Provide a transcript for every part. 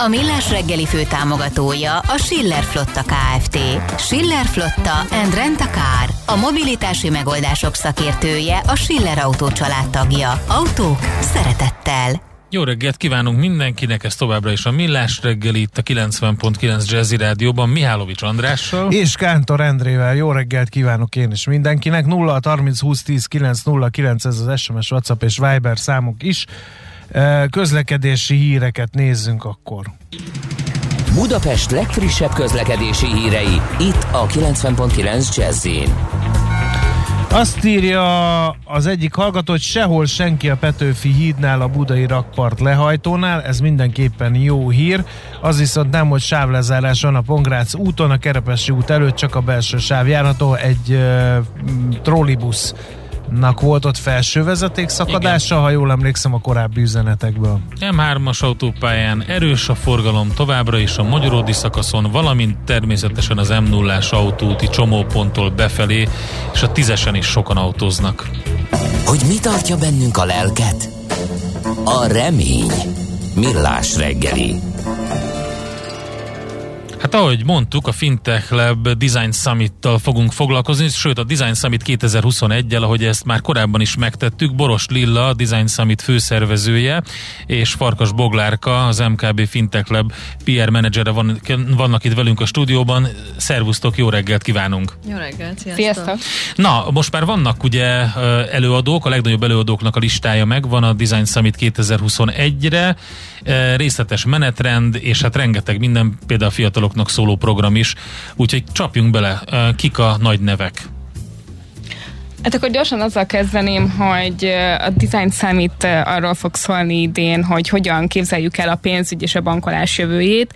A Millás reggeli fő támogatója a Schiller Flotta KFT. Schiller Flotta and Rent a Car. A mobilitási megoldások szakértője a Schiller Autó tagja. Autók szeretettel. Jó reggelt kívánunk mindenkinek, ez továbbra is a Millás reggeli itt a 90.9 Jazzy Rádióban Mihálovics Andrással. És Kántor Endrével. Jó reggelt kívánok én is mindenkinek. 0 30 20 10 9 0 9 ez az SMS, WhatsApp és Viber számuk is. Közlekedési híreket nézzünk akkor. Budapest legfrissebb közlekedési hírei, itt a 90.9 jazz azt írja az egyik hallgató, hogy sehol senki a Petőfi hídnál, a budai rakpart lehajtónál, ez mindenképpen jó hír. Az viszont nem, hogy sávlezárás van a Pongrác úton, a Kerepesi út előtt csak a belső sáv járható, egy uh, trollibusz nak volt ott felső vezeték szakadása, Igen. ha jól emlékszem a korábbi üzenetekből. M3-as autópályán erős a forgalom továbbra is a Magyaródi szakaszon, valamint természetesen az M0-ás autóti csomóponttól befelé, és a tízesen is sokan autóznak. Hogy mi tartja bennünk a lelket? A remény. Millás reggeli. Hát ahogy mondtuk, a Fintech Lab Design Summit-tal fogunk foglalkozni, sőt a Design Summit 2021-el, ahogy ezt már korábban is megtettük, Boros Lilla, a Design Summit főszervezője, és Farkas Boglárka, az MKB Fintech Lab PR menedzsere van, vannak itt velünk a stúdióban. Szervusztok, jó reggelt kívánunk! Jó reggelt, sziasztok! sziasztok. Na, most már vannak ugye előadók, a legnagyobb előadóknak a listája megvan a Design Summit 2021-re, részletes menetrend, és hát rengeteg minden, például a fiataloknak szóló program is, úgyhogy csapjunk bele, kik a nagy nevek. Hát akkor gyorsan azzal kezdeném, hogy a Design Summit arról fog szólni idén, hogy hogyan képzeljük el a pénzügy és a bankolás jövőjét,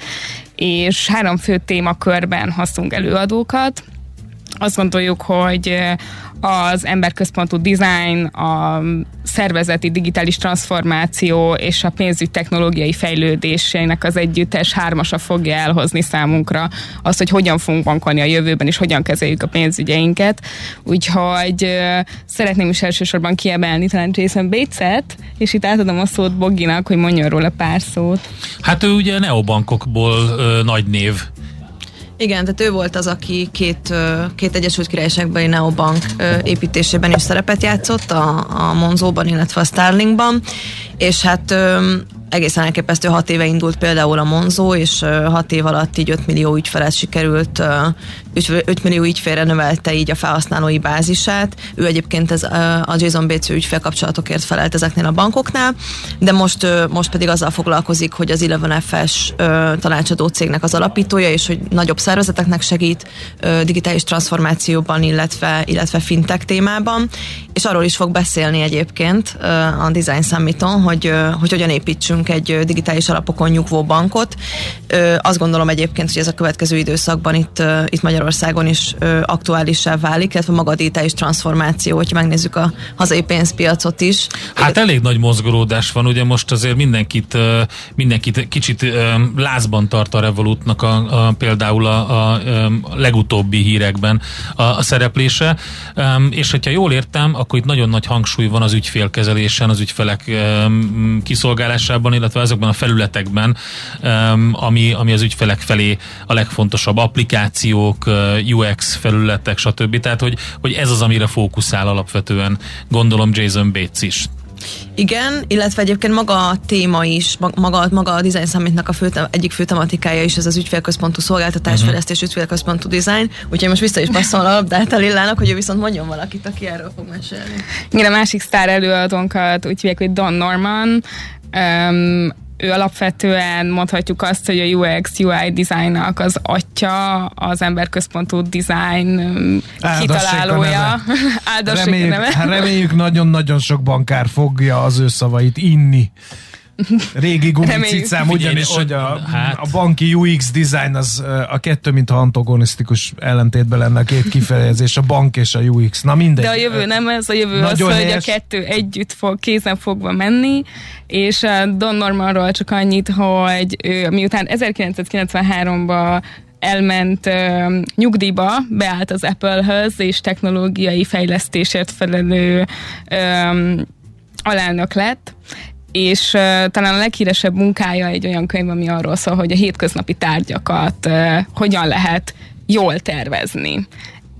és három fő témakörben hoztunk előadókat. Azt gondoljuk, hogy az emberközpontú design, a szervezeti digitális transformáció és a pénzügy technológiai fejlődésének az együttes hármasa fogja elhozni számunkra azt, hogy hogyan fogunk bankolni a jövőben, és hogyan kezeljük a pénzügyeinket. Úgyhogy uh, szeretném is elsősorban kiemelni talán Jason Bates-et, és itt átadom a szót Boginak, hogy mondjon róla pár szót. Hát ő ugye neobankokból uh, nagy név igen, tehát ő volt az, aki két, két Egyesült Királyságban Neobank építésében is szerepet játszott, a, a Monzóban, illetve a Starlingban, és hát egészen elképesztő hat éve indult például a Monzo, és hat év alatt így 5 millió ügyfelet sikerült, 5 millió ügyfélre növelte így a felhasználói bázisát. Ő egyébként ez a Jason Bates ügyfélkapcsolatokért felelt ezeknél a bankoknál, de most, most pedig azzal foglalkozik, hogy az 11FS tanácsadó cégnek az alapítója, és hogy nagyobb szervezeteknek segít digitális transformációban, illetve, illetve fintech témában, és arról is fog beszélni egyébként a Design Summiton, hogy, hogy hogyan építsünk egy digitális alapokon nyugvó bankot. Azt gondolom egyébként, hogy ez a következő időszakban itt, itt Magyarországon is aktuálissá válik, illetve maga a digitális transformáció, hogyha megnézzük a hazai pénzpiacot is. Hát elég nagy mozgolódás van, ugye most azért mindenkit, mindenkit kicsit lázban tart a Revolutnak a, a például a, a, legutóbbi hírekben a, a szereplése, és hogyha jól értem, akkor itt nagyon nagy hangsúly van az ügyfélkezelésen, az ügyfelek kiszolgálásában, illetve azokban a felületekben, ami, ami az ügyfelek felé a legfontosabb applikációk, UX felületek, stb. Tehát, hogy, hogy ez az, amire fókuszál alapvetően, gondolom Jason Bates is. Igen, illetve egyébként maga a téma is, maga, maga a Design Summitnak a fő, egyik fő tematikája is ez az ügyfélközpontú szolgáltatásfejlesztés, uh-huh. ügyfélközpontú design, úgyhogy most vissza is passzol a labdát a Lillának, hogy ő viszont mondjon valakit, aki erről fog mesélni. Igen, a másik sztár előadónkat úgy hívják, hogy Don Norman, Um, ő alapvetően mondhatjuk azt, hogy a UX, UI designnak az atya, az emberközpontú design kitalálója. Áldassék reméljük, neve. Hát reméljük nagyon-nagyon sok bankár fogja az ő szavait inni. Régi gumicicám, ugyanis, hogy a, hát. a banki UX design az a kettő, mintha antagonisztikus ellentétben lenne a két kifejezés, a bank és a UX. Na mindegy. De a jövő nem ez, a jövő Nagyon az, hogy helyes. a kettő együtt fog kézen fogva menni, és a Don Normanról csak annyit, hogy ő, miután 1993-ban elment ö, nyugdíjba, beállt az Apple-höz, és technológiai fejlesztésért felelő ö, alelnök lett, és uh, talán a leghíresebb munkája egy olyan könyv, ami arról szól, hogy a hétköznapi tárgyakat uh, hogyan lehet jól tervezni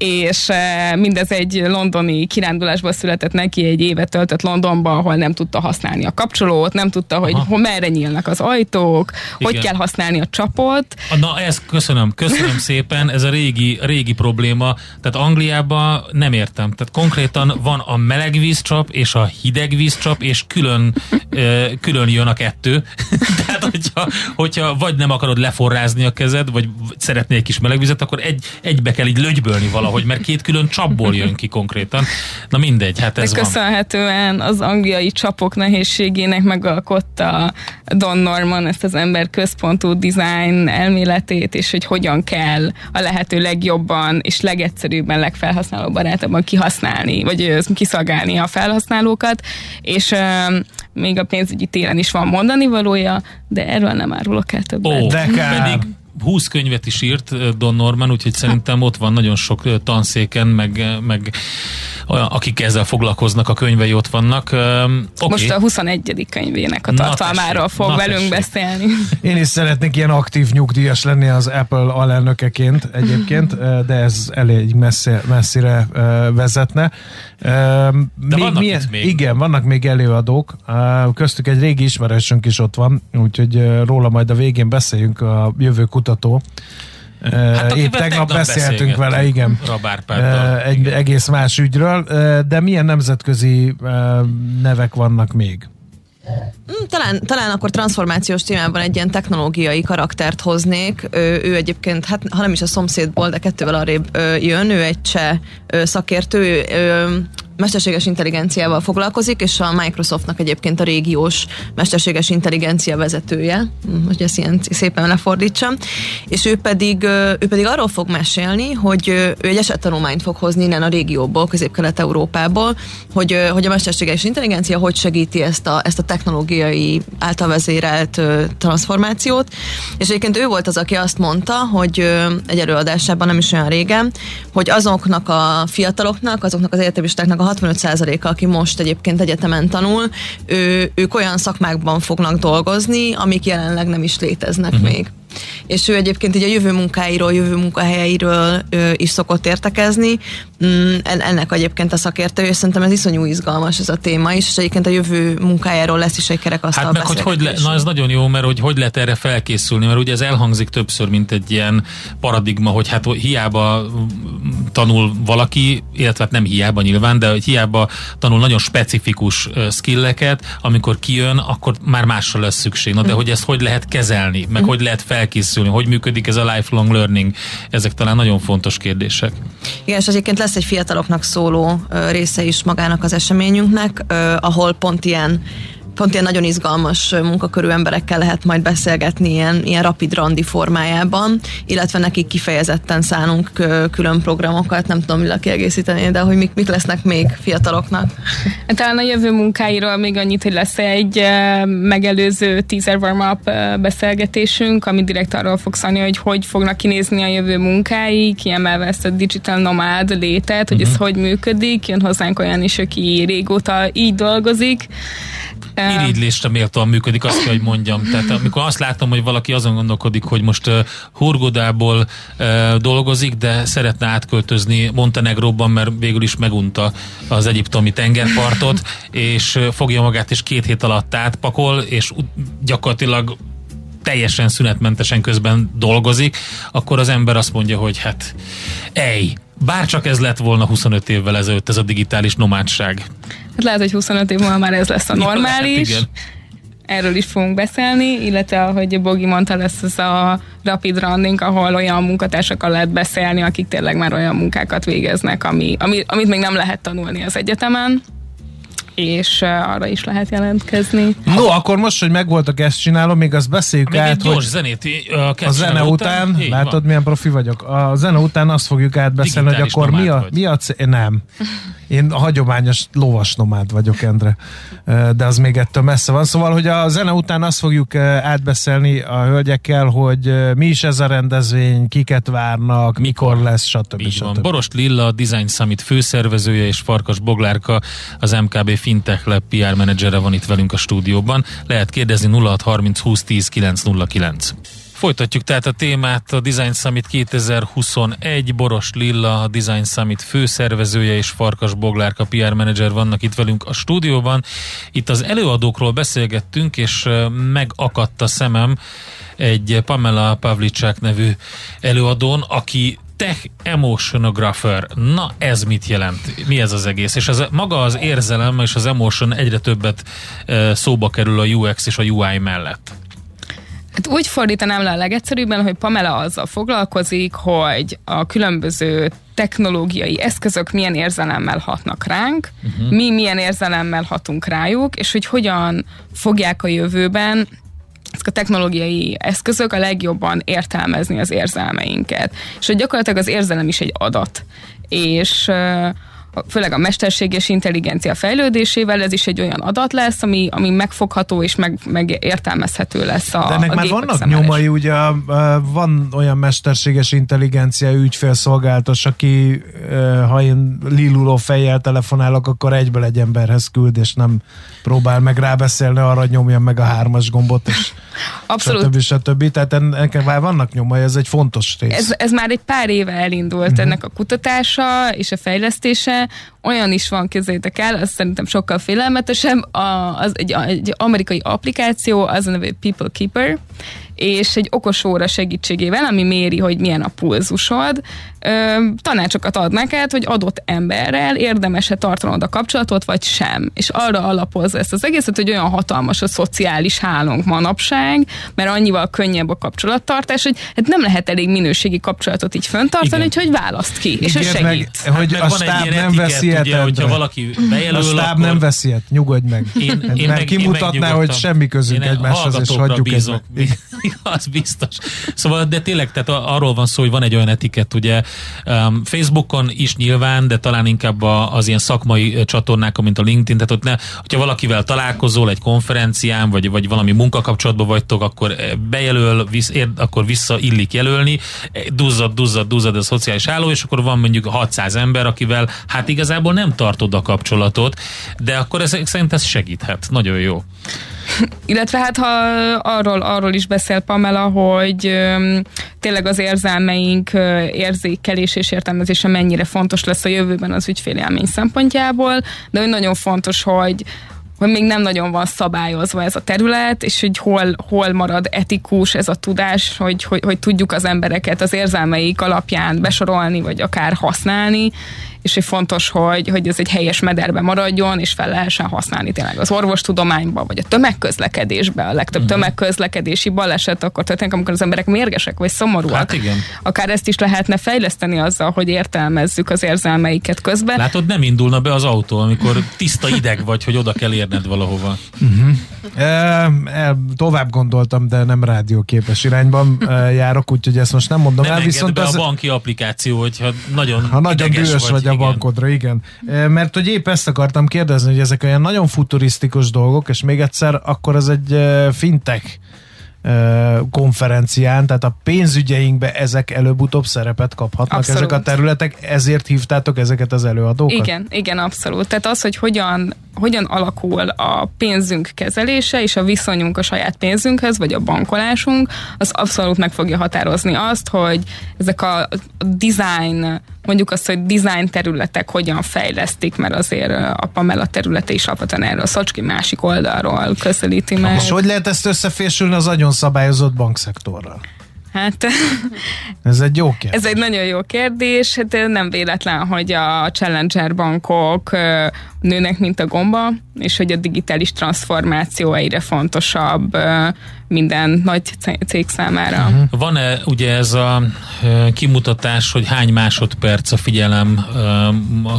és uh, mindez egy londoni kirándulásból született neki, egy évet töltött Londonba, ahol nem tudta használni a kapcsolót, nem tudta, hogy Aha. merre nyílnak az ajtók, hogy Igen. kell használni a csapot, Na ezt köszönöm, köszönöm szépen, ez a régi, régi probléma. Tehát Angliában nem értem. Tehát konkrétan van a meleg vízcsap és a hideg vízcsap, és külön, ö, külön jön a kettő. Tehát hogyha, hogyha vagy nem akarod leforrázni a kezed, vagy szeretnél egy kis meleg vizet, akkor egy, egybe kell így lögybölni valahogy, mert két külön csapból jön ki konkrétan. Na mindegy, hát ez de van. köszönhetően az angliai csapok nehézségének megalkotta Don Norman ezt az ember központú design elméletét, és hogy hogyan kell a lehető legjobban és legegyszerűbben, legfelhasználó barátabban kihasználni, vagy kiszolgálni a felhasználókat, és még a pénzügyi téren is van mondani valója, de erről nem árulok el többet. Ó, De kár. pedig 20 könyvet is írt ö, Don Norman, úgyhogy szerintem ott van nagyon sok ö, tanszéken, meg, ö, meg olyan, akik ezzel foglalkoznak, a könyvei ott vannak. Öm, Okay. Most a 21. könyvének a tartalmáról fog na velünk tessék. beszélni. Én is szeretnék ilyen aktív nyugdíjas lenni az Apple alelnökeként egyébként, de ez elég messze, messzire vezetne. De vannak itt még. Igen, vannak még előadók. Köztük egy régi ismerősünk is ott van, úgyhogy róla majd a végén beszéljünk a jövő kutató. Hát, Épp tegnap tegnap beszéltünk vele, igen. Rabárpáddal. Egy egész más ügyről, de milyen nemzetközi nevek vannak még? Mm, Talán, talán akkor transformációs témában egy ilyen technológiai karaktert hoznék. Ő, ő egyébként, hát ha nem is a szomszédból, de kettővel arrébb jön, ő egy cseh szakértő, ő, mesterséges intelligenciával foglalkozik, és a Microsoftnak egyébként a régiós mesterséges intelligencia vezetője, Mm, hogy ezt ilyen szépen lefordítsam, és ő pedig, ő pedig arról fog mesélni, hogy ő egy esettanulmányt fog hozni innen a régióból, közép-kelet-európából, hogy, hogy a mesterséges intelligencia hogy segíti ezt a, ezt a technológiai által vezérelt transformációt, és egyébként ő volt az, aki azt mondta, hogy egy előadásában nem is olyan régen, hogy azoknak a fiataloknak, azoknak az egyetemistáknak a 65%-a, aki most egyébként egyetemen tanul, ő, ők olyan szakmákban fognak dolgozni, amik jelenleg nem is léteznek uh-huh. még. És ő egyébként így a jövő munkáiról, jövő munkahelyeiről ö, is szokott értekezni. Mm, en- ennek egyébként a szakértő, és szerintem ez iszonyú izgalmas ez a téma is, és egyébként a jövő munkájáról lesz is egy kerekasztal Hát meg, hogy hogy le, na ez nagyon jó, mert hogy, hogy lehet erre felkészülni, mert ugye ez elhangzik többször, mint egy ilyen paradigma, hogy hát hiába tanul valaki, illetve hát nem hiába nyilván, de hogy hiába tanul nagyon specifikus skilleket, amikor kijön, akkor már másra lesz szükség. Na de hogy ezt hogy lehet kezelni, meg hogy lehet felkészülni, hogy működik ez a lifelong learning, ezek talán nagyon fontos kérdések. Igen, és egyébként lesz egy fiataloknak szóló része is magának az eseményünknek, ahol pont ilyen pont ilyen nagyon izgalmas munkakörű emberekkel lehet majd beszélgetni ilyen, ilyen rapid randi formájában, illetve nekik kifejezetten szánunk külön programokat, nem tudom, mi kiegészíteni, de hogy mik, mik lesznek még fiataloknak. Hát Talán a jövő munkáiról még annyit, hogy lesz egy megelőző teaser warm-up beszélgetésünk, ami direkt arról fog szólni, hogy hogy fognak kinézni a jövő munkái, kiemelve ezt a digital nomád létet, hogy ez hogy működik. Jön hozzánk olyan is, aki régóta így dolgozik. Irigylésre méltóan működik, azt kell, hogy mondjam. Tehát amikor azt látom, hogy valaki azon gondolkodik, hogy most uh, Hurgodából uh, dolgozik, de szeretne átköltözni Montenegróban, mert végül is megunta az egyiptomi tengerpartot, és uh, fogja magát, és két hét alatt átpakol, és gyakorlatilag teljesen szünetmentesen közben dolgozik, akkor az ember azt mondja, hogy hát ej, bárcsak ez lett volna 25 évvel ezelőtt ez a digitális nomádság. Hát lehet, hogy 25 év múlva már ez lesz a normális. Lehet, igen. Erről is fogunk beszélni, illetve ahogy Bogi mondta, lesz ez a rapid running, ahol olyan munkatársakkal lehet beszélni, akik tényleg már olyan munkákat végeznek, ami, ami, amit még nem lehet tanulni az egyetemen. és arra is lehet jelentkezni. No, akkor most, hogy megvoltak ezt csinálom, még azt beszéljük Még át, hogy zenét a zene után, után látod van. milyen profi vagyok, a zene után azt fogjuk átbeszélni, hogy akkor mi a, mi a c- Nem. Én a hagyományos lovas nomád vagyok, Endre. De az még ettől messze van. Szóval, hogy a zene után azt fogjuk átbeszélni a hölgyekkel, hogy mi is ez a rendezvény, kiket várnak, mikor, mikor lesz, stb. Így stb. Van. Boros Lilla, a Design Summit főszervezője, és Farkas Boglárka, az MKB Fintech Lab PR menedzsere van itt velünk a stúdióban. Lehet kérdezni 0630 20 10 909. Folytatjuk tehát a témát, a Design Summit 2021, Boros Lilla, a Design Summit főszervezője és Farkas Boglárka PR menedzser vannak itt velünk a stúdióban. Itt az előadókról beszélgettünk, és megakadt a szemem egy Pamela Pavlicák nevű előadón, aki tech emotionographer. Na, ez mit jelent? Mi ez az egész? És ez maga az érzelem és az emotion egyre többet szóba kerül a UX és a UI mellett. Hát úgy fordítanám le a legegyszerűbben, hogy Pamela azzal foglalkozik, hogy a különböző technológiai eszközök milyen érzelemmel hatnak ránk, uh-huh. mi milyen érzelemmel hatunk rájuk, és hogy hogyan fogják a jövőben ezek a technológiai eszközök a legjobban értelmezni az érzelmeinket. És hogy gyakorlatilag az érzelem is egy adat. És főleg a mesterséges intelligencia fejlődésével ez is egy olyan adat lesz, ami, ami megfogható és meg, meg értelmezhető lesz a De ennek a már vannak szemeles. nyomai, ugye van olyan mesterséges intelligencia ügyfélszolgáltos, aki ha én liluló fejjel telefonálok, akkor egyből egy emberhez küld, és nem próbál meg rábeszélni arra, hogy nyomjam meg a hármas gombot, és Abszolút. stb. stb. Tehát ennek már vannak nyomai, ez egy fontos rész. Ez, ez már egy pár éve elindult uh-huh. ennek a kutatása és a fejlesztése, olyan is van, képzeljétek el, az szerintem sokkal félelmetesebb, az egy, egy amerikai applikáció, az a neve People Keeper, és egy okos óra segítségével, ami méri, hogy milyen a pulzusod, tanácsokat ad neked, hogy adott emberrel érdemes-e tartanod a kapcsolatot, vagy sem. És arra alapozza ezt az egészet, hogy olyan hatalmas a szociális hálónk manapság, mert annyival könnyebb a kapcsolattartás, hogy hát nem lehet elég minőségi kapcsolatot így föntartani, úgyhogy választ ki, és ez segít. Meg, hát hogy a stáb nem veszi ugye, hogyha valaki bejelöl, A stáb akkor... nem veszi nyugodj meg. Én, én meg, kimutatná, én hogy semmi közünk egymáshoz, és hagyjuk bízok. az biztos. Szóval, de tényleg, tehát arról van szó, hogy van egy olyan etikett, ugye um, Facebookon is nyilván, de talán inkább a, az ilyen szakmai csatornák, mint a LinkedIn, tehát ott ne, hogyha valakivel találkozol egy konferencián, vagy, vagy valami munkakapcsolatban vagytok, akkor bejelöl, visz, ér, akkor vissza illik jelölni, duzzad, duzzad, duzzad a szociális álló, és akkor van mondjuk 600 ember, akivel hát igazából nem tartod a kapcsolatot, de akkor ez, szerint ez segíthet. Nagyon jó. Illetve hát ha arról, arról is beszél Pamela, hogy tényleg az érzelmeink ö, érzékelés és értelmezése mennyire fontos lesz a jövőben az ügyfélélmény szempontjából, de hogy nagyon fontos, hogy hogy még nem nagyon van szabályozva ez a terület, és hogy hol, hol marad etikus ez a tudás, hogy, hogy, hogy tudjuk az embereket az érzelmeik alapján besorolni, vagy akár használni, és hogy fontos, hogy, hogy ez egy helyes mederbe maradjon, és fel lehessen használni tényleg az orvostudományba, vagy a tömegközlekedésbe. A legtöbb uh-huh. tömegközlekedési baleset akkor történik, amikor az emberek mérgesek vagy szomorúak. Hát igen. Akár ezt is lehetne fejleszteni azzal, hogy értelmezzük az érzelmeiket közben. Látod, nem indulna be az autó, amikor tiszta ideg vagy, hogy oda kell érned valahova. Uh-huh. E, e, tovább gondoltam, de nem rádióképes irányban e, járok, úgyhogy ezt most nem mondom nem el. Viszont be az... a banki applikáció, hogyha nagyon ha nagyon dühös vagy, vagy a bankodra, igen. Mert hogy épp ezt akartam kérdezni, hogy ezek olyan nagyon futurisztikus dolgok, és még egyszer, akkor ez egy fintech konferencián, tehát a pénzügyeinkbe ezek előbb-utóbb szerepet kaphatnak abszolút. ezek a területek, ezért hívtátok ezeket az előadókat? Igen, igen, abszolút. Tehát az, hogy hogyan, hogyan alakul a pénzünk kezelése és a viszonyunk a saját pénzünkhez, vagy a bankolásunk, az abszolút meg fogja határozni azt, hogy ezek a design mondjuk azt, hogy design területek hogyan fejlesztik, mert azért a Pamela területe is alapvetően erről a Szocski másik oldalról közelíti meg. És hogy lehet ezt összefésülni az agyon szabályozott bankszektorral? Hát, ez egy jó kérdés. Ez egy nagyon jó kérdés. Hát nem véletlen, hogy a Challenger bankok nőnek, mint a gomba, és hogy a digitális transformáció egyre fontosabb minden nagy cég számára. Uh-huh. Van-e ugye ez a kimutatás, hogy hány másodperc a figyelem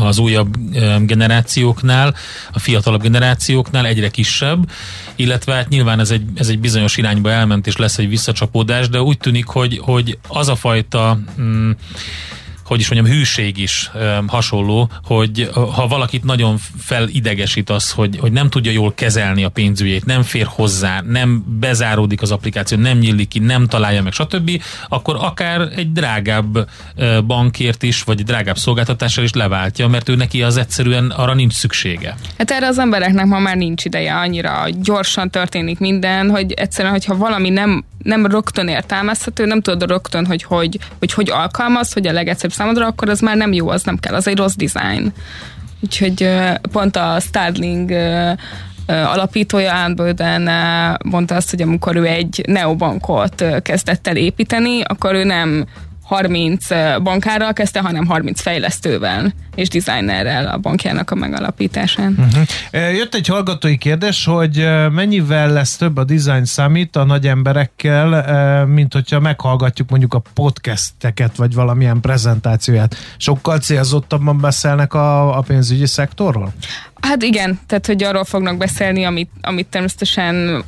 az újabb generációknál, a fiatalabb generációknál egyre kisebb, illetve hát nyilván ez egy, ez egy bizonyos irányba elment, és lesz egy visszacsapódás, de úgy tűnik, hogy, hogy az a fajta mm, hogy is mondjam, hűség is ö, hasonló, hogy ha valakit nagyon felidegesít az, hogy, hogy nem tudja jól kezelni a pénzügyét, nem fér hozzá, nem bezáródik az applikáció, nem nyílik ki, nem találja meg, stb., akkor akár egy drágább ö, bankért is, vagy egy drágább szolgáltatással is leváltja, mert ő neki az egyszerűen arra nincs szüksége. Hát erre az embereknek ma már nincs ideje, annyira gyorsan történik minden, hogy egyszerűen, hogyha valami nem nem rögtön értelmezhető, nem tudod rögtön, hogy hogy, hogy, hogy alkalmaz, hogy a legegyszerűbb számodra, akkor az már nem jó, az nem kell, az egy rossz design. Úgyhogy pont a Starling alapítója Bowden mondta azt, hogy amikor ő egy neobankot kezdett el építeni, akkor ő nem 30 bankárral kezdte, hanem 30 fejlesztővel és designerrel a bankjának a megalapításán. Uh-huh. Jött egy hallgatói kérdés, hogy mennyivel lesz több a Design Summit a nagy emberekkel, mint hogyha meghallgatjuk mondjuk a podcasteket, vagy valamilyen prezentációját. Sokkal célzottabban beszélnek a, a pénzügyi szektorról? Hát igen, tehát hogy arról fognak beszélni, amit, amit természetesen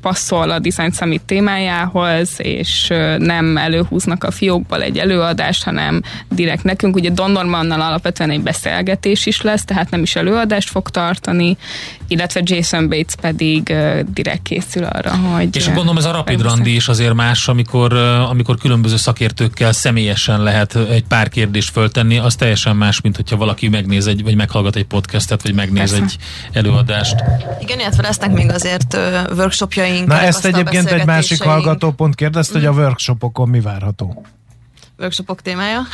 passzol a Design Summit témájához, és nem előhúznak a fiókból egy előadást, hanem direkt nekünk. Ugye Don Normannal alapvetően egy beszélgetés is lesz, tehát nem is előadást fog tartani, illetve Jason Bates pedig direkt készül arra, hogy... És gondolom ez a Rapid Randi is azért más, amikor, amikor különböző szakértőkkel személyesen lehet egy pár kérdést föltenni, az teljesen más, mint hogyha valaki megnéz egy, vagy meghallgat egy podcastet vagy megnéz Persze. egy előadást. Igen, illetve lesznek még azért uh, workshopjaink. Na ezt egyébként egy másik hallgató pont kérdezte, mm. hogy a mhm. workshopokon mi várható? Workshopok témája.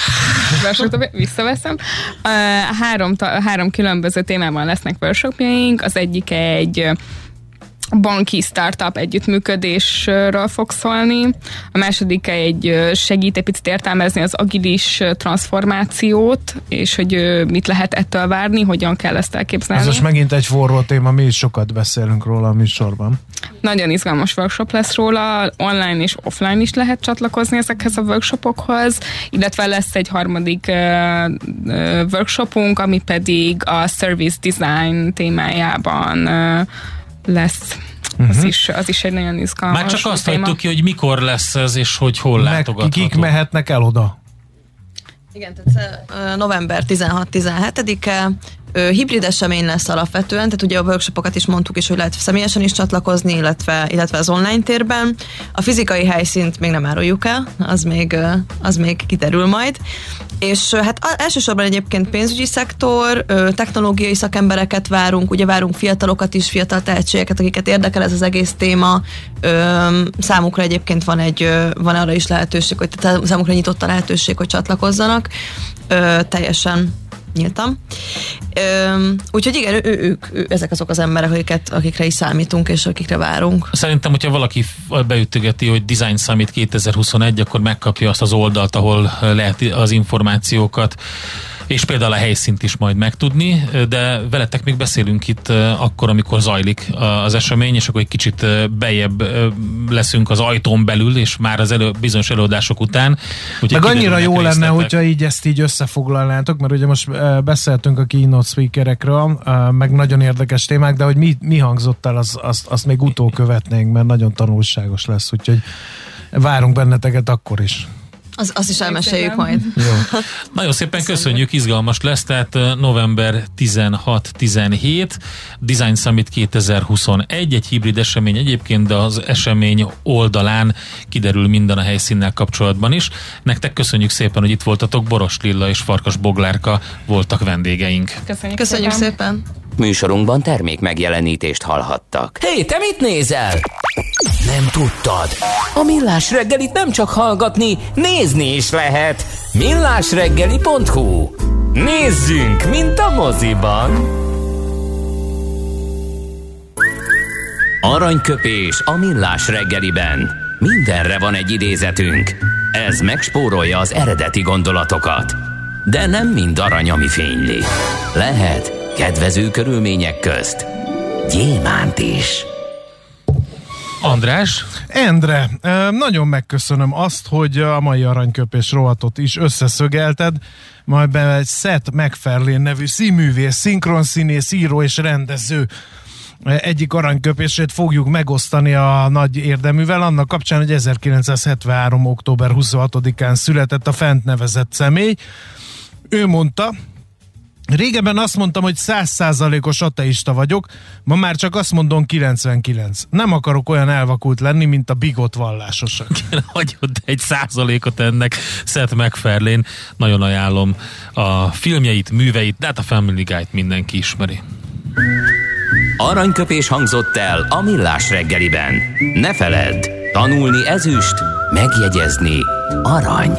Visszaveszem. Három, három különböző témában lesznek workshopjaink. Az egyik egy banki startup együttműködésről fog szólni. A második egy segít egy picit értelmezni az agilis transformációt, és hogy mit lehet ettől várni, hogyan kell ezt elképzelni. Ez most megint egy forró téma, mi is sokat beszélünk róla a műsorban. Nagyon izgalmas workshop lesz róla, online és offline is lehet csatlakozni ezekhez a workshopokhoz, illetve lesz egy harmadik workshopunk, ami pedig a service design témájában lesz. Uh-huh. Az, mhm. is, az is egy nagyon izgalmas Már csak azt téma. hagytuk ki, hogy mikor lesz ez, és hogy hol Meg látogatható. Kik mehetnek el oda? Igen, tehát november 16-17-e hibrid esemény lesz alapvetően, tehát ugye a workshopokat is mondtuk is, hogy lehet személyesen is csatlakozni, illetve, illetve az online térben. A fizikai helyszínt még nem áruljuk el, az még, az még kiterül majd. És hát elsősorban egyébként pénzügyi szektor, technológiai szakembereket várunk, ugye várunk fiatalokat is, fiatal tehetségeket, akiket érdekel ez az egész téma. Számukra egyébként van egy, van arra is lehetőség, hogy számukra nyitott a lehetőség, hogy csatlakozzanak. Teljesen nyíltam. úgyhogy igen, ő, ők, ő, ezek azok az emberek, akiket, akikre is számítunk, és akikre várunk. Szerintem, hogyha valaki beütögeti, hogy Design Summit 2021, akkor megkapja azt az oldalt, ahol lehet az információkat és például a helyszínt is majd megtudni, de veletek még beszélünk itt akkor, amikor zajlik az esemény, és akkor egy kicsit bejebb leszünk az ajtón belül, és már az elő, bizonyos előadások után. Meg annyira jó részletek. lenne, hogyha így ezt így összefoglalnátok, mert ugye most beszéltünk a keynote speakerekről, meg nagyon érdekes témák, de hogy mi, mi hangzott el, azt az, az még utókövetnénk, mert nagyon tanulságos lesz, úgyhogy várunk benneteket akkor is. Az, azt is elmeséljük majd. Jó. Nagyon szépen köszönjük, izgalmas lesz, tehát november 16-17, Design Summit 2021, egy hibrid esemény egyébként, de az esemény oldalán kiderül minden a helyszínnel kapcsolatban is. Nektek köszönjük szépen, hogy itt voltatok, Boros Lilla és Farkas Boglárka voltak vendégeink. Köszönjük, köszönjük szépen. szépen. Műsorunkban termék megjelenítést hallhattak. Hé, hey, te mit nézel? Nem tudtad? A Millás reggelit nem csak hallgatni, nézni is lehet. millásreggeli.hu Nézzünk, mint a moziban! Aranyköpés a Millás reggeliben. Mindenre van egy idézetünk. Ez megspórolja az eredeti gondolatokat. De nem mind arany, ami fényli. Lehet kedvező körülmények közt gyémánt is. András? Endre, nagyon megköszönöm azt, hogy a mai aranyköpés rovatot is összeszögelted, majd be egy Seth MacFarlane nevű színművész, szinkronszínész, író és rendező egyik aranyköpését fogjuk megosztani a nagy érdeművel, annak kapcsán, hogy 1973. október 26-án született a fent nevezett személy. Ő mondta, Régebben azt mondtam, hogy százszázalékos ateista vagyok, ma már csak azt mondom 99. Nem akarok olyan elvakult lenni, mint a bigot vallásosak. Hagyod egy százalékot ennek Seth MacFarlane. Nagyon ajánlom a filmjeit, műveit, de hát a Family Guide mindenki ismeri. Aranyköpés hangzott el a millás reggeliben. Ne feledd, tanulni ezüst, megjegyezni arany.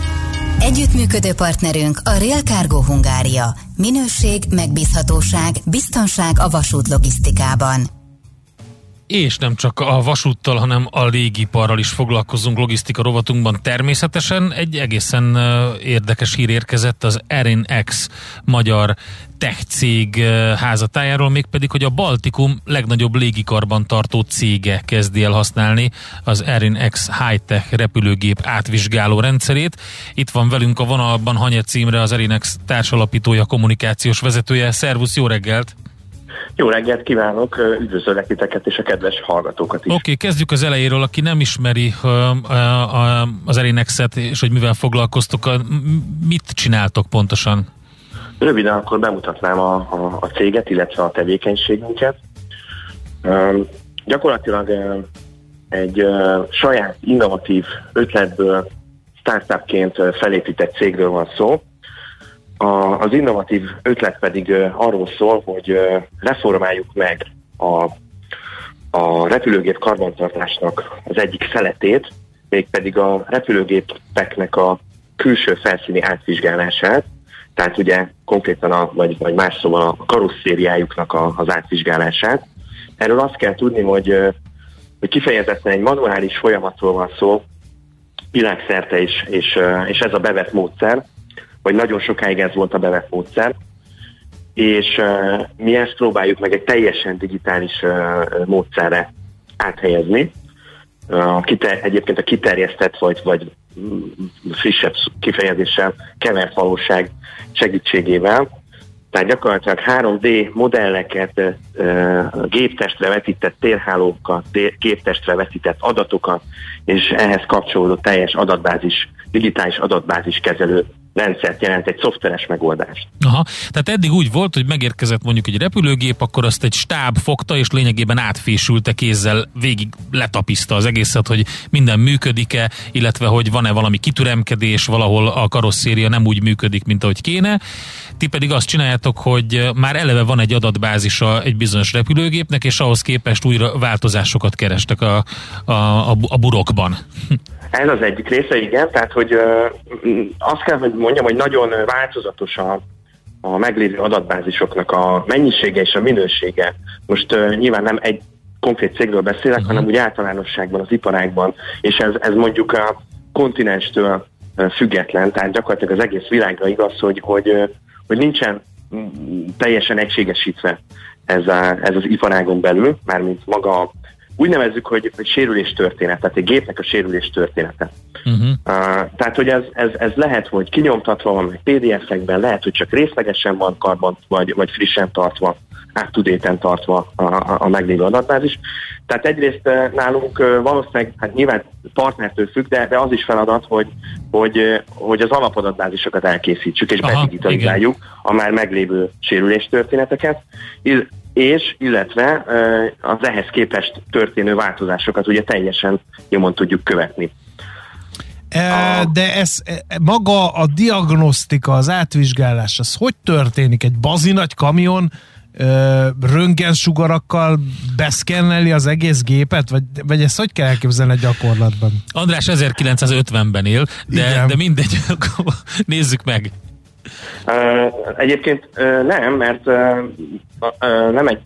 Együttműködő partnerünk a Real Cargo Hungária. Minőség, megbízhatóság, biztonság a vasút logisztikában. És nem csak a vasúttal, hanem a légiparral is foglalkozunk logisztika rovatunkban. Természetesen egy egészen érdekes hír érkezett az Erin X magyar tech cég házatájáról, mégpedig, hogy a Baltikum legnagyobb légikarban tartó cége kezdi el használni az Erin X High-Tech repülőgép átvizsgáló rendszerét. Itt van velünk a vonalban Hanyet címre az X társalapítója, kommunikációs vezetője. Szervusz, jó reggelt! Jó reggelt kívánok, üdvözöllek titeket és a kedves hallgatókat is. Oké, okay, kezdjük az elejéről, aki nem ismeri az Erinexet, és hogy mivel foglalkoztok, mit csináltok pontosan? Röviden akkor bemutatnám a, a, a céget, illetve a tevékenységünket. Gyakorlatilag egy saját innovatív ötletből startupként felépített cégről van szó. A, az innovatív ötlet pedig arról szól, hogy reformáljuk meg a, a repülőgép karbantartásnak az egyik szeletét, mégpedig a repülőgépeknek a külső felszíni átvizsgálását, tehát ugye konkrétan, a, vagy, vagy más szóval a karosszériájuknak a, az átvizsgálását. Erről azt kell tudni, hogy, hogy kifejezetten egy manuális folyamatról van szó, világszerte is, és, és ez a bevett módszer, vagy nagyon sokáig ez volt a bevett módszer, és mi ezt próbáljuk meg egy teljesen digitális módszerre áthelyezni. A kiter, egyébként a kiterjesztett vagy, vagy frissebb kifejezéssel kevert valóság segítségével. Tehát gyakorlatilag 3D modelleket, géptestre vetített térhálókat, géptestre vetített adatokat, és ehhez kapcsolódó teljes adatbázis, digitális adatbázis kezelő rendszert jelent, egy szoftveres megoldást. Aha, tehát eddig úgy volt, hogy megérkezett mondjuk egy repülőgép, akkor azt egy stáb fogta, és lényegében átfésülte kézzel, végig letapiszta az egészet, hogy minden működik-e, illetve hogy van-e valami kitüremkedés, valahol a karosszéria nem úgy működik, mint ahogy kéne. Ti pedig azt csináljátok, hogy már eleve van egy adatbázisa egy bizonyos repülőgépnek, és ahhoz képest újra változásokat kerestek a, a, a, a burokban. Ez az egyik része, igen, tehát hogy azt kell, hogy mondjam, hogy nagyon változatos a, a meglévő adatbázisoknak a mennyisége és a minősége. Most nyilván nem egy konkrét cégről beszélek, uh-huh. hanem úgy általánosságban az iparágban, és ez, ez mondjuk a kontinenstől független, tehát gyakorlatilag az egész világra igaz, hogy, hogy, hogy nincsen teljesen egységesítve ez, a, ez az iparágon belül, mármint maga úgy nevezzük, hogy, hogy sérülés történet, tehát egy gépnek a sérülés története. Uh-huh. Uh, tehát, hogy ez, ez, ez lehet, hogy kinyomtatva van, vagy PDF-ekben, lehet, hogy csak részlegesen van karban, vagy, vagy frissen tartva, átudéten tartva a, a, a meglévő adatbázis. Tehát egyrészt nálunk valószínűleg, hát nyilván partnertől függ, de, de az is feladat, hogy, hogy, hogy az alapadatbázisokat elkészítsük és bedigitalizáljuk a már meglévő sérüléstörténeteket, és illetve az ehhez képest történő változásokat ugye teljesen nyomon tudjuk követni. E, de ez e, maga a diagnosztika, az átvizsgálás, az hogy történik? Egy bazinagy kamion röntgensugarakkal beszkenneli az egész gépet, vagy, vagy ezt hogy kell elképzelni a gyakorlatban? András 1950-ben él, de, de mindegy, nézzük meg. Egyébként nem, mert nem egy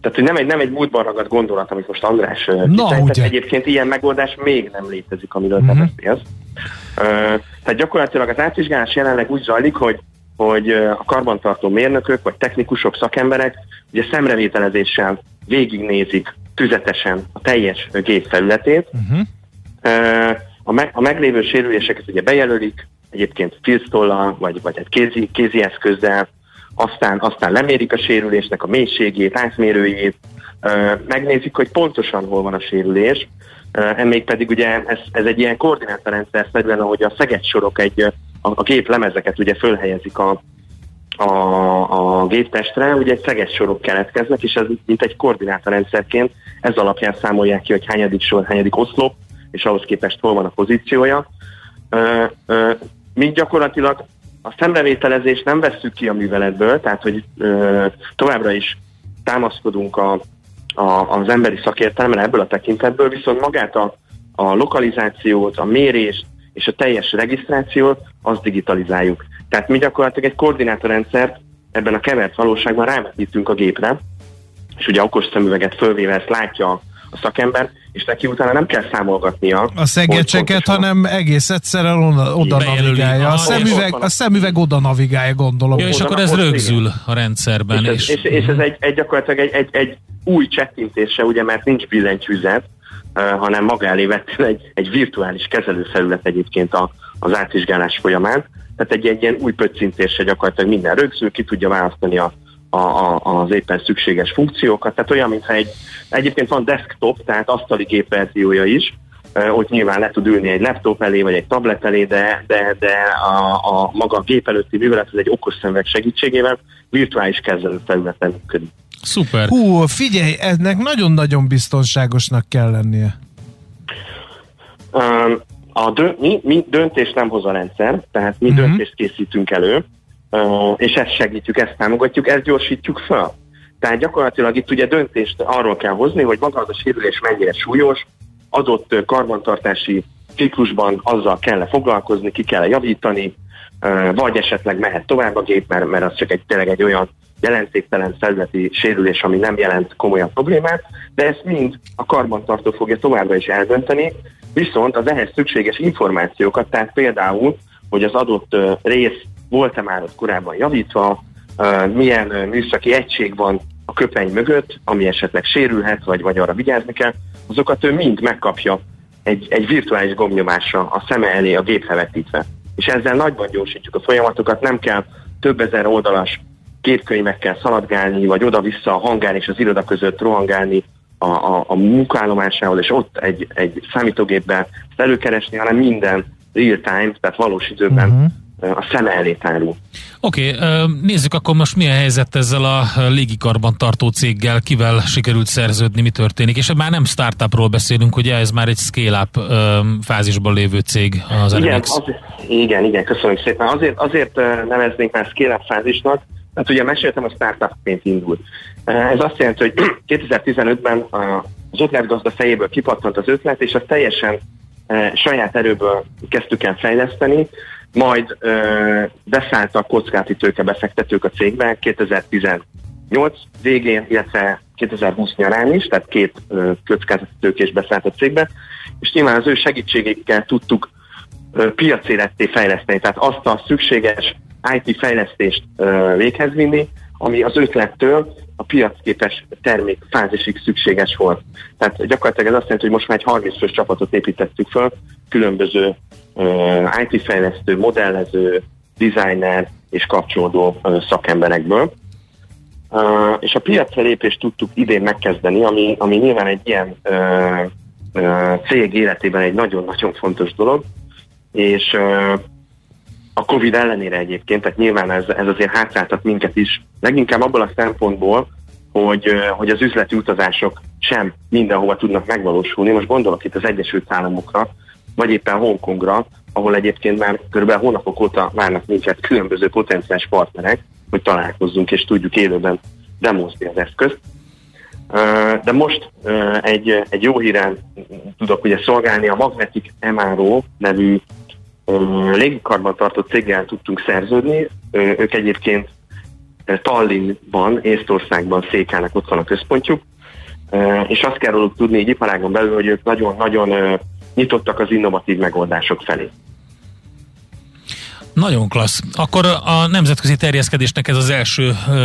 tehát, hogy nem egy, nem egy múltban ragadt gondolat, amit most András Na, tehát egyébként ilyen megoldás még nem létezik, amiről uh-huh. te beszélsz. Uh, tehát gyakorlatilag az átvizsgálás jelenleg úgy zajlik, hogy hogy a karbantartó mérnökök vagy technikusok, szakemberek ugye szemrevételezéssel végignézik tüzetesen a teljes gép felületét. Uh-huh. A, me- a meglévő sérüléseket ugye bejelölik, egyébként filztollal, vagy, vagy egy kézi, kézi eszközzel, aztán, aztán lemérik a sérülésnek a mélységét, átmérőjét, megnézik, hogy pontosan hol van a sérülés, még pedig ugye ez, ez egy ilyen koordinátorrendszer szerűen, ahogy a szeget sorok egy, a, a gép lemezeket ugye fölhelyezik a, a, a géptestre, ugye egy szeges sorok keletkeznek, és ez mint egy koordinátorrendszerként ez alapján számolják ki, hogy hányadik sor, hányadik oszlop, és ahhoz képest hol van a pozíciója. Ö, ö, mi gyakorlatilag a szemrevételezést nem vesszük ki a műveletből, tehát hogy ö, továbbra is támaszkodunk a, a, az emberi szakértelemre ebből a tekintetből, viszont magát a, a lokalizációt, a mérést és a teljes regisztrációt, azt digitalizáljuk. Tehát mi gyakorlatilag egy koordinátorrendszert ebben a kevert valóságban rávetítünk a gépre, és ugye okos szemüveget fölvéve ezt látja a szakember, és neki utána nem kell számolgatnia. A szegecseket, hanem egész egyszerűen oda, oda navigálja. A szemüveg, a szemüveg oda navigálja, gondolom. Ja, és akkor ez rögzül a rendszerben. És, és, és, és ez egy, egy gyakorlatilag egy, egy, egy új csettintése, ugye, mert nincs billentyűzet, uh, hanem maga elé vettél egy, egy virtuális kezelőfelület egyébként a, az átvizsgálás folyamán. Tehát egy, egy ilyen új pöccintésre gyakorlatilag minden rögzül, ki tudja választani a, a, a, az éppen szükséges funkciókat. Tehát olyan, mintha egy, egyébként van desktop, tehát asztali gépverziója is, ott nyilván le tud ülni egy laptop elé, vagy egy tablet elé, de, de, de a, a maga a gép előtti művelet az egy okos szemüveg segítségével virtuális kezelőfelületen működik. Szuper. Hú, figyelj, ennek nagyon-nagyon biztonságosnak kell lennie. Um, a dö- mi, mi döntést nem hoz a rendszer, tehát mi uh-huh. döntést készítünk elő, és ezt segítjük, ezt támogatjuk, ezt gyorsítjuk fel. Tehát gyakorlatilag itt ugye döntést arról kell hozni, hogy maga az a sérülés mennyire súlyos, adott karbantartási ciklusban azzal kell foglalkozni, ki kell javítani, vagy esetleg mehet tovább a gép, mert, mert az csak egy, tényleg egy olyan jelentéktelen felületi sérülés, ami nem jelent komolyabb problémát, de ezt mind a karbantartó fogja továbbra is eldönteni, viszont az ehhez szükséges információkat, tehát például, hogy az adott rész volt-e már ott korábban javítva, milyen műszaki egység van a köpeny mögött, ami esetleg sérülhet, vagy, vagy arra vigyázni kell, azokat ő mind megkapja egy, egy virtuális gomnyomásra a szeme elé a gépre vetítve. És ezzel nagyban gyorsítjuk a folyamatokat, nem kell több ezer oldalas képkönyvekkel szaladgálni, vagy oda-vissza a hangár és az iroda között rohangálni a, a, a munkállomásához, és ott egy, egy számítógépben előkeresni, hanem minden real time, tehát valós időben uh-huh a szem elé tárul. Oké, okay, nézzük akkor most milyen helyzet ezzel a légikarban tartó céggel, kivel sikerült szerződni, mi történik, és már nem startupról beszélünk, ugye ez már egy scale-up fázisban lévő cég az igen, azért, igen, igen, köszönöm szépen. Azért, azért neveznénk már scale-up fázisnak, mert ugye meséltem, a startupként indult. Ez azt jelenti, hogy 2015-ben az ötletgazda fejéből kipattant az ötlet, és azt teljesen saját erőből kezdtük el fejleszteni, majd ö, beszálltak kockáti befektetők a cégbe 2018 végén, illetve 2020 nyarán is, tehát két kockázati is beszállt a cégbe, és nyilván az ő segítségékkel tudtuk ö, piacéletté fejleszteni, tehát azt a szükséges IT fejlesztést ö, véghez vinni, ami az ötlettől a piacképes termék fázisig szükséges volt. Tehát gyakorlatilag ez azt jelenti, hogy most már egy 30 fős csapatot építettük föl, különböző uh, IT fejlesztő, modellező, designer és kapcsolódó szakemberekből. És a piacra lépést tudtuk idén megkezdeni, ami, ami nyilván egy ilyen cég életében egy nagyon-nagyon fontos dolog, és a Covid ellenére egyébként, tehát nyilván ez, ez azért hátráltat minket is, leginkább abból a szempontból, hogy, hogy az üzleti utazások sem mindenhova tudnak megvalósulni. Most gondolok itt az Egyesült Államokra, vagy éppen Hongkongra, ahol egyébként már kb. hónapok óta várnak minket különböző potenciális partnerek, hogy találkozzunk és tudjuk élőben demózni az eszközt. De most egy, egy jó híren tudok ugye szolgálni, a Magnetic MRO nevű légikarban tartott céggel tudtunk szerződni. Ők egyébként Tallinnban, Észtországban székelnek, ott van a központjuk. És azt kell róluk tudni így iparágon belül, hogy ők nagyon-nagyon nyitottak az innovatív megoldások felé. Nagyon klassz. Akkor a nemzetközi terjeszkedésnek ez az első uh,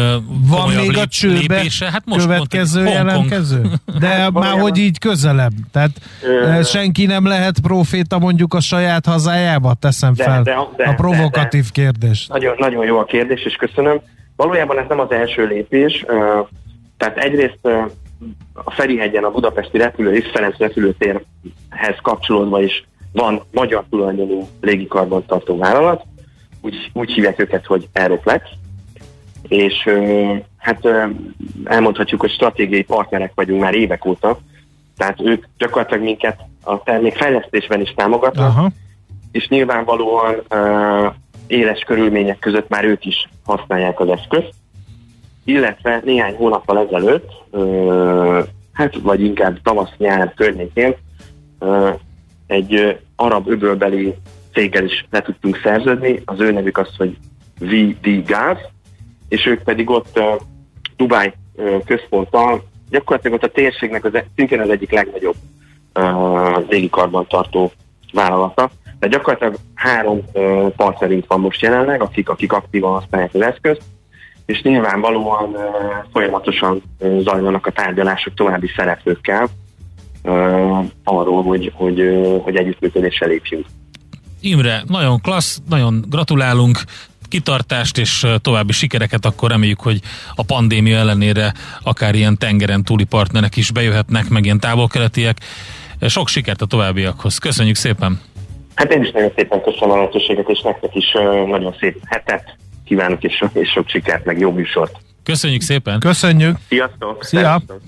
Van még lép, a csőbe lépése. Hát most következő mondta, jelentkező? De hát, már hogy így közelebb. Tehát Ö... senki nem lehet proféta mondjuk a saját hazájába? Teszem de, fel de, de, a provokatív de, de. kérdés. Nagyon, nagyon jó a kérdés, és köszönöm. Valójában ez nem az első lépés. Tehát egyrészt a Ferihegyen a budapesti repülő és Ferenc repülőtérhez kapcsolódva is van magyar tulajdonú légikarbantartó vállalat, úgy, úgy hívják őket, hogy Aeroplex, és hát elmondhatjuk, hogy stratégiai partnerek vagyunk már évek óta, tehát ők gyakorlatilag minket a termék fejlesztésben is támogatnak, Aha. és nyilvánvalóan uh, éles körülmények között már ők is használják az eszközt, illetve néhány hónappal ezelőtt, hát vagy inkább tavasz-nyár környékén uh, egy arab öbölbeli céggel is le tudtunk szerződni, az ő nevük az, hogy VD Gas, és ők pedig ott Dubai uh, központtal, gyakorlatilag ott a térségnek az, e- szintén az egyik legnagyobb légikarban tartó vállalata. De gyakorlatilag három partnerünk van most jelenleg, akik, akik aktívan használják az eszközt, és nyilvánvalóan folyamatosan zajlanak a tárgyalások további szereplőkkel arról, hogy, hogy, hogy együttműködéssel lépjünk. Imre, nagyon klassz, nagyon gratulálunk, kitartást és további sikereket, akkor reméljük, hogy a pandémia ellenére akár ilyen tengeren túli partnerek is bejöhetnek, meg ilyen távol-keletiek. Sok sikert a továbbiakhoz. Köszönjük szépen! Hát én is nagyon szépen köszönöm a lehetőséget, és nektek is nagyon szép hetet kívánok, és sok, és sok sikert, meg jó műsort. Köszönjük szépen! Köszönjük! Sziasztok! Szia! Sziasztok.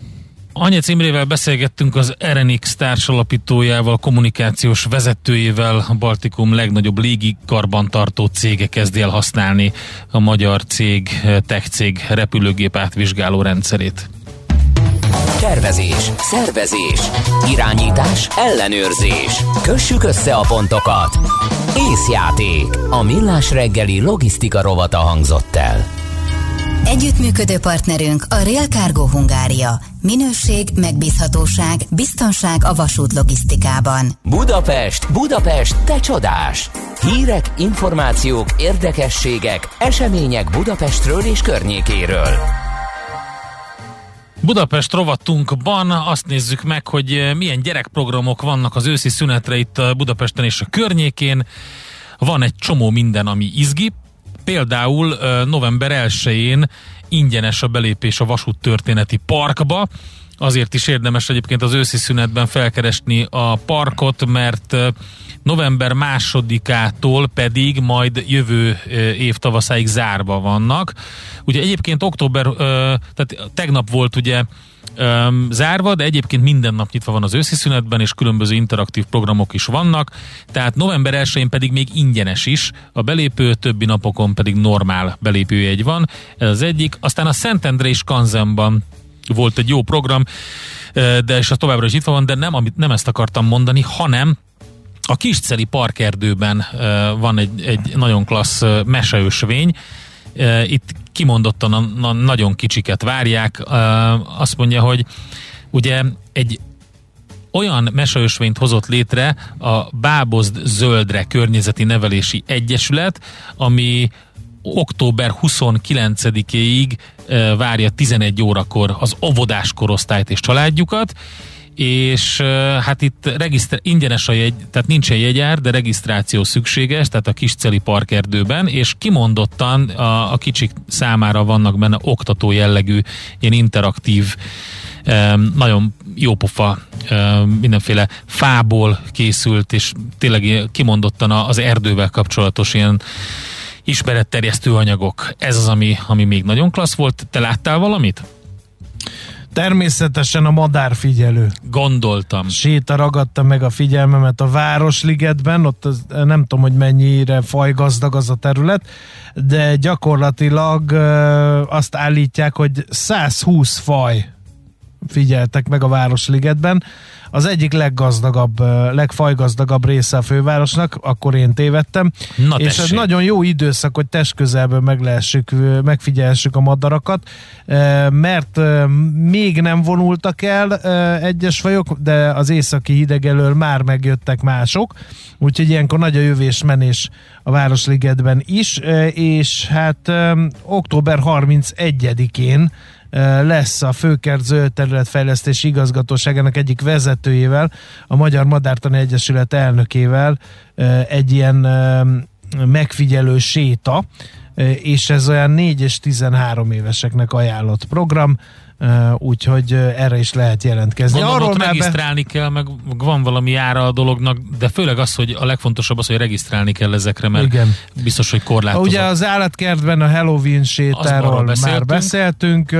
Anyec Imrével beszélgettünk az RNX társalapítójával, kommunikációs vezetőjével, a Baltikum legnagyobb légi karbantartó cége kezdi el használni a magyar cég, tech cég repülőgép átvizsgáló rendszerét. Tervezés, szervezés, irányítás, ellenőrzés. Kössük össze a pontokat. Észjáték. A millás reggeli logisztika rovata hangzott el. Együttműködő partnerünk a Real Cargo Hungária. Minőség, megbízhatóság, biztonság a vasút logisztikában. Budapest, Budapest, te csodás! Hírek, információk, érdekességek, események Budapestről és környékéről. Budapest rovatunkban azt nézzük meg, hogy milyen gyerekprogramok vannak az őszi szünetre itt Budapesten és a környékén. Van egy csomó minden, ami izgi, Például november 1-én ingyenes a belépés a Vasút Történeti Parkba, azért is érdemes egyébként az őszi szünetben felkeresni a parkot, mert november másodikától pedig majd jövő év tavaszáig zárva vannak. Ugye egyébként október, tehát tegnap volt ugye zárva, de egyébként minden nap nyitva van az őszi szünetben, és különböző interaktív programok is vannak, tehát november 1-én pedig még ingyenes is, a belépő többi napokon pedig normál belépőjegy van, ez az egyik. Aztán a Szentendre és Kanzenban volt egy jó program, de és a továbbra is itt van, de nem, amit, nem ezt akartam mondani, hanem a Kisceli parkerdőben van egy, egy nagyon klassz meseösvény, itt kimondottan a, a nagyon kicsiket várják. Azt mondja, hogy ugye egy olyan meseösvényt hozott létre a Bábozd Zöldre Környezeti Nevelési Egyesület, ami október 29-éig várja 11 órakor az óvodás korosztályt és családjukat, és hát itt regisztr- ingyenes a jegy, tehát nincsen jegyár, de regisztráció szükséges, tehát a Kisceli parkerdőben, és kimondottan a, a kicsik számára vannak benne oktató jellegű, ilyen interaktív, nagyon jópofa, mindenféle fából készült, és tényleg kimondottan az erdővel kapcsolatos ilyen ismeretterjesztő anyagok. Ez az, ami, ami még nagyon klassz volt. Te láttál valamit? Természetesen a madárfigyelő. Gondoltam. Séta ragadta meg a figyelmemet a Városligetben, ott az, nem tudom, hogy mennyire fajgazdag az a terület, de gyakorlatilag azt állítják, hogy 120 faj figyeltek meg a Városligetben. Az egyik leggazdagabb, legfajgazdagabb része a fővárosnak, akkor én tévedtem. Na és ez nagyon jó időszak, hogy test közelből meglehessük, megfigyelhessük a madarakat, mert még nem vonultak el egyes fajok, de az északi hideg elől már megjöttek mások, úgyhogy ilyenkor nagy a jövés-menés a Városligetben is, és hát október 31-én lesz a Főkert Zöld Területfejlesztési Igazgatóságának egyik vezetőjével, a Magyar Madártani Egyesület elnökével egy ilyen megfigyelő séta, és ez olyan 4 és 13 éveseknek ajánlott program úgyhogy erre is lehet jelentkezni. Gondolom, Arról ott regisztrálni be... kell, meg van valami ára a dolognak, de főleg az, hogy a legfontosabb az, hogy regisztrálni kell ezekre, mert Igen. biztos, hogy korlátozott. Ugye az állatkertben a Halloween sétáról már beszéltünk.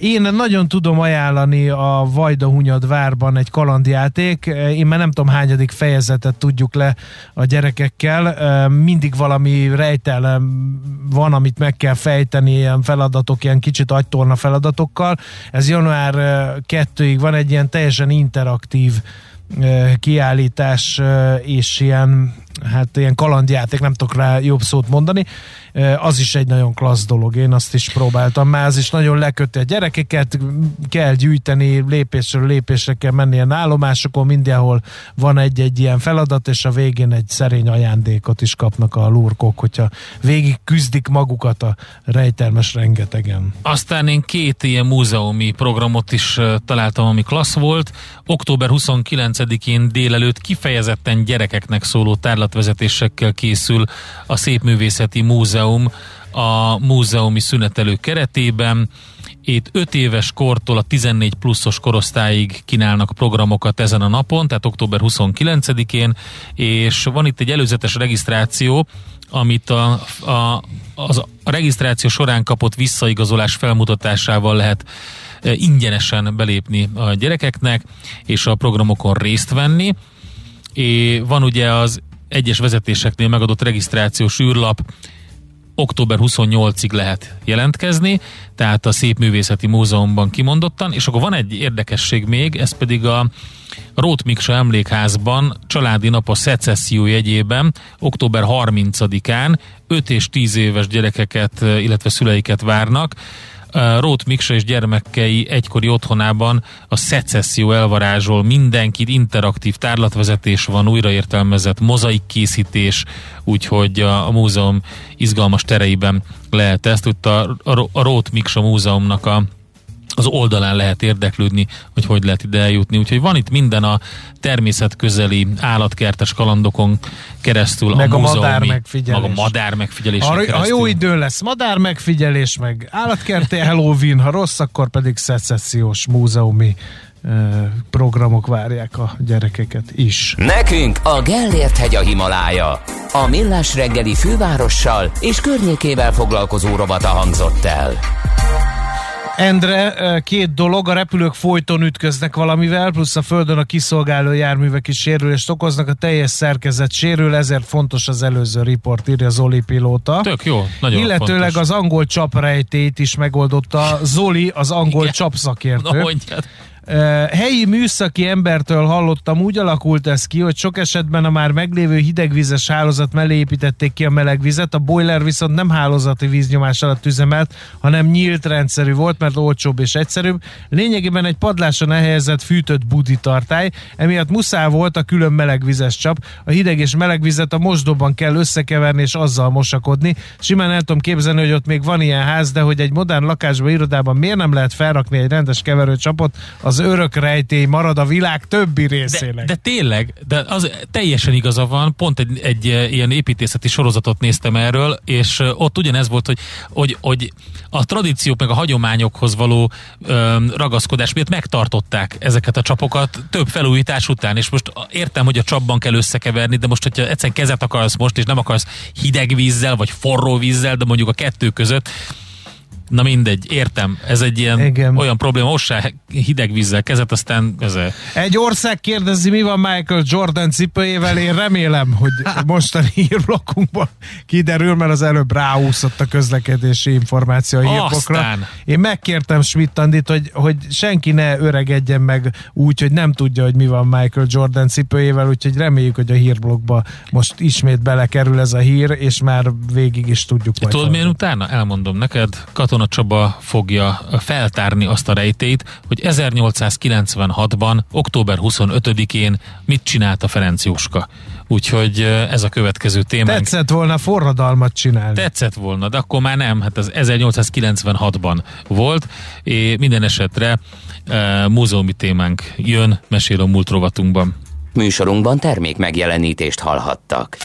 Én nagyon tudom ajánlani a Vajda Hunyad várban egy kalandjáték. Én már nem tudom hányadik fejezetet tudjuk le a gyerekekkel. Mindig valami rejtelem van, amit meg kell fejteni, ilyen feladatok, ilyen kicsit agytorna feladatokkal. Ez január 2-ig van egy ilyen teljesen interaktív kiállítás és ilyen, hát ilyen kalandjáték, nem tudok rá jobb szót mondani az is egy nagyon klassz dolog, én azt is próbáltam már, az is nagyon leköti a gyerekeket, kell gyűjteni, lépésről lépésre kell menni ilyen állomásokon, mindenhol van egy-egy ilyen feladat, és a végén egy szerény ajándékot is kapnak a lurkok, hogyha végig küzdik magukat a rejtelmes rengetegen. Aztán én két ilyen múzeumi programot is találtam, ami klassz volt. Október 29-én délelőtt kifejezetten gyerekeknek szóló tárlatvezetésekkel készül a Szépművészeti Múzeum Múzeum a múzeumi szünetelő keretében. Itt 5 éves kortól a 14 pluszos korosztályig kínálnak programokat ezen a napon, tehát október 29-én, és van itt egy előzetes regisztráció, amit a, a, az a regisztráció során kapott visszaigazolás felmutatásával lehet e, ingyenesen belépni a gyerekeknek, és a programokon részt venni. És van ugye az egyes vezetéseknél megadott regisztrációs űrlap, október 28-ig lehet jelentkezni, tehát a Szépművészeti Múzeumban kimondottan, és akkor van egy érdekesség még, ez pedig a Rót Miksa emlékházban családi nap a szecesszió jegyében október 30-án 5 és 10 éves gyerekeket, illetve szüleiket várnak, Rót Miksa és gyermekei egykori otthonában a szecesszió elvarázsol mindenkit, interaktív tárlatvezetés van, újraértelmezett mozaik készítés, úgyhogy a, a múzeum izgalmas tereiben lehet ezt. Ott a, a, a Rót Miksa múzeumnak a az oldalán lehet érdeklődni, hogy hogy lehet ide eljutni. Úgyhogy van itt minden a természetközeli állatkertes kalandokon keresztül, meg a, a madár megfigyelés. Meg a madár megfigyelés. Ha, ha jó idő lesz, madár megfigyelés, meg állatkerti Halloween, ha rossz, akkor pedig szecessziós múzeumi programok várják a gyerekeket is. Nekünk a Gellért hegy a Himalája. A Millás reggeli fővárossal és környékével foglalkozó rovata hangzott el. Endre, két dolog, a repülők folyton ütköznek valamivel, plusz a földön a kiszolgáló járművek is sérülést okoznak, a teljes szerkezet sérül, ezért fontos az előző riport, írja Zoli pilóta. Tök jó, nagyon Illetőleg fontos. az angol csaprejtét is megoldotta Zoli, az angol Igen. csapszakértő. Na, mondjad. Helyi műszaki embertől hallottam, úgy alakult ez ki, hogy sok esetben a már meglévő hidegvizes hálózat mellé építették ki a melegvizet, a boiler viszont nem hálózati víznyomás alatt üzemelt, hanem nyílt rendszerű volt, mert olcsóbb és egyszerűbb. Lényegében egy padláson elhelyezett fűtött budi tartály, emiatt muszáj volt a külön melegvizes csap. A hideg és melegvizet a mosdóban kell összekeverni és azzal mosakodni. Simán el tudom képzelni, hogy ott még van ilyen ház, de hogy egy modern lakásban, irodában miért nem lehet felrakni egy rendes keverőcsapot, az az örök rejtély marad a világ többi részének. De, de tényleg, de az teljesen igaza van, pont egy, egy ilyen építészeti sorozatot néztem erről, és ott ugyanez volt, hogy, hogy, hogy a tradíciók meg a hagyományokhoz való öm, ragaszkodás miatt megtartották ezeket a csapokat több felújítás után, és most értem, hogy a csapban kell összekeverni, de most, hogyha egyszerűen kezet akarsz most, és nem akarsz hideg vízzel, vagy forró vízzel, de mondjuk a kettő között, Na mindegy, értem. Ez egy ilyen Igen. olyan probléma, se hideg vízzel kezet, aztán ez. Egy ország kérdezi, mi van Michael Jordan cipőjével, én remélem, hogy mostani hírblokkunkban kiderül, mert az előbb ráúszott a közlekedési információ a hírblokra. Aztán. Én megkértem schmidt hogy, hogy senki ne öregedjen meg úgy, hogy nem tudja, hogy mi van Michael Jordan cipőjével, úgyhogy reméljük, hogy a hírblogba most ismét belekerül ez a hír, és már végig is tudjuk. Tudod, miért utána? Elmondom neked. Katona Csaba fogja feltárni azt a rejtét, hogy 1896-ban, október 25-én mit csinált a Ferenc Jóska. Úgyhogy ez a következő téma. Tetszett volna forradalmat csinálni. Tetszett volna, de akkor már nem. Hát az 1896-ban volt, és minden esetre e, múzeumi témánk jön, mesél a múlt rovatunkban. Műsorunkban termék megjelenítést hallhattak.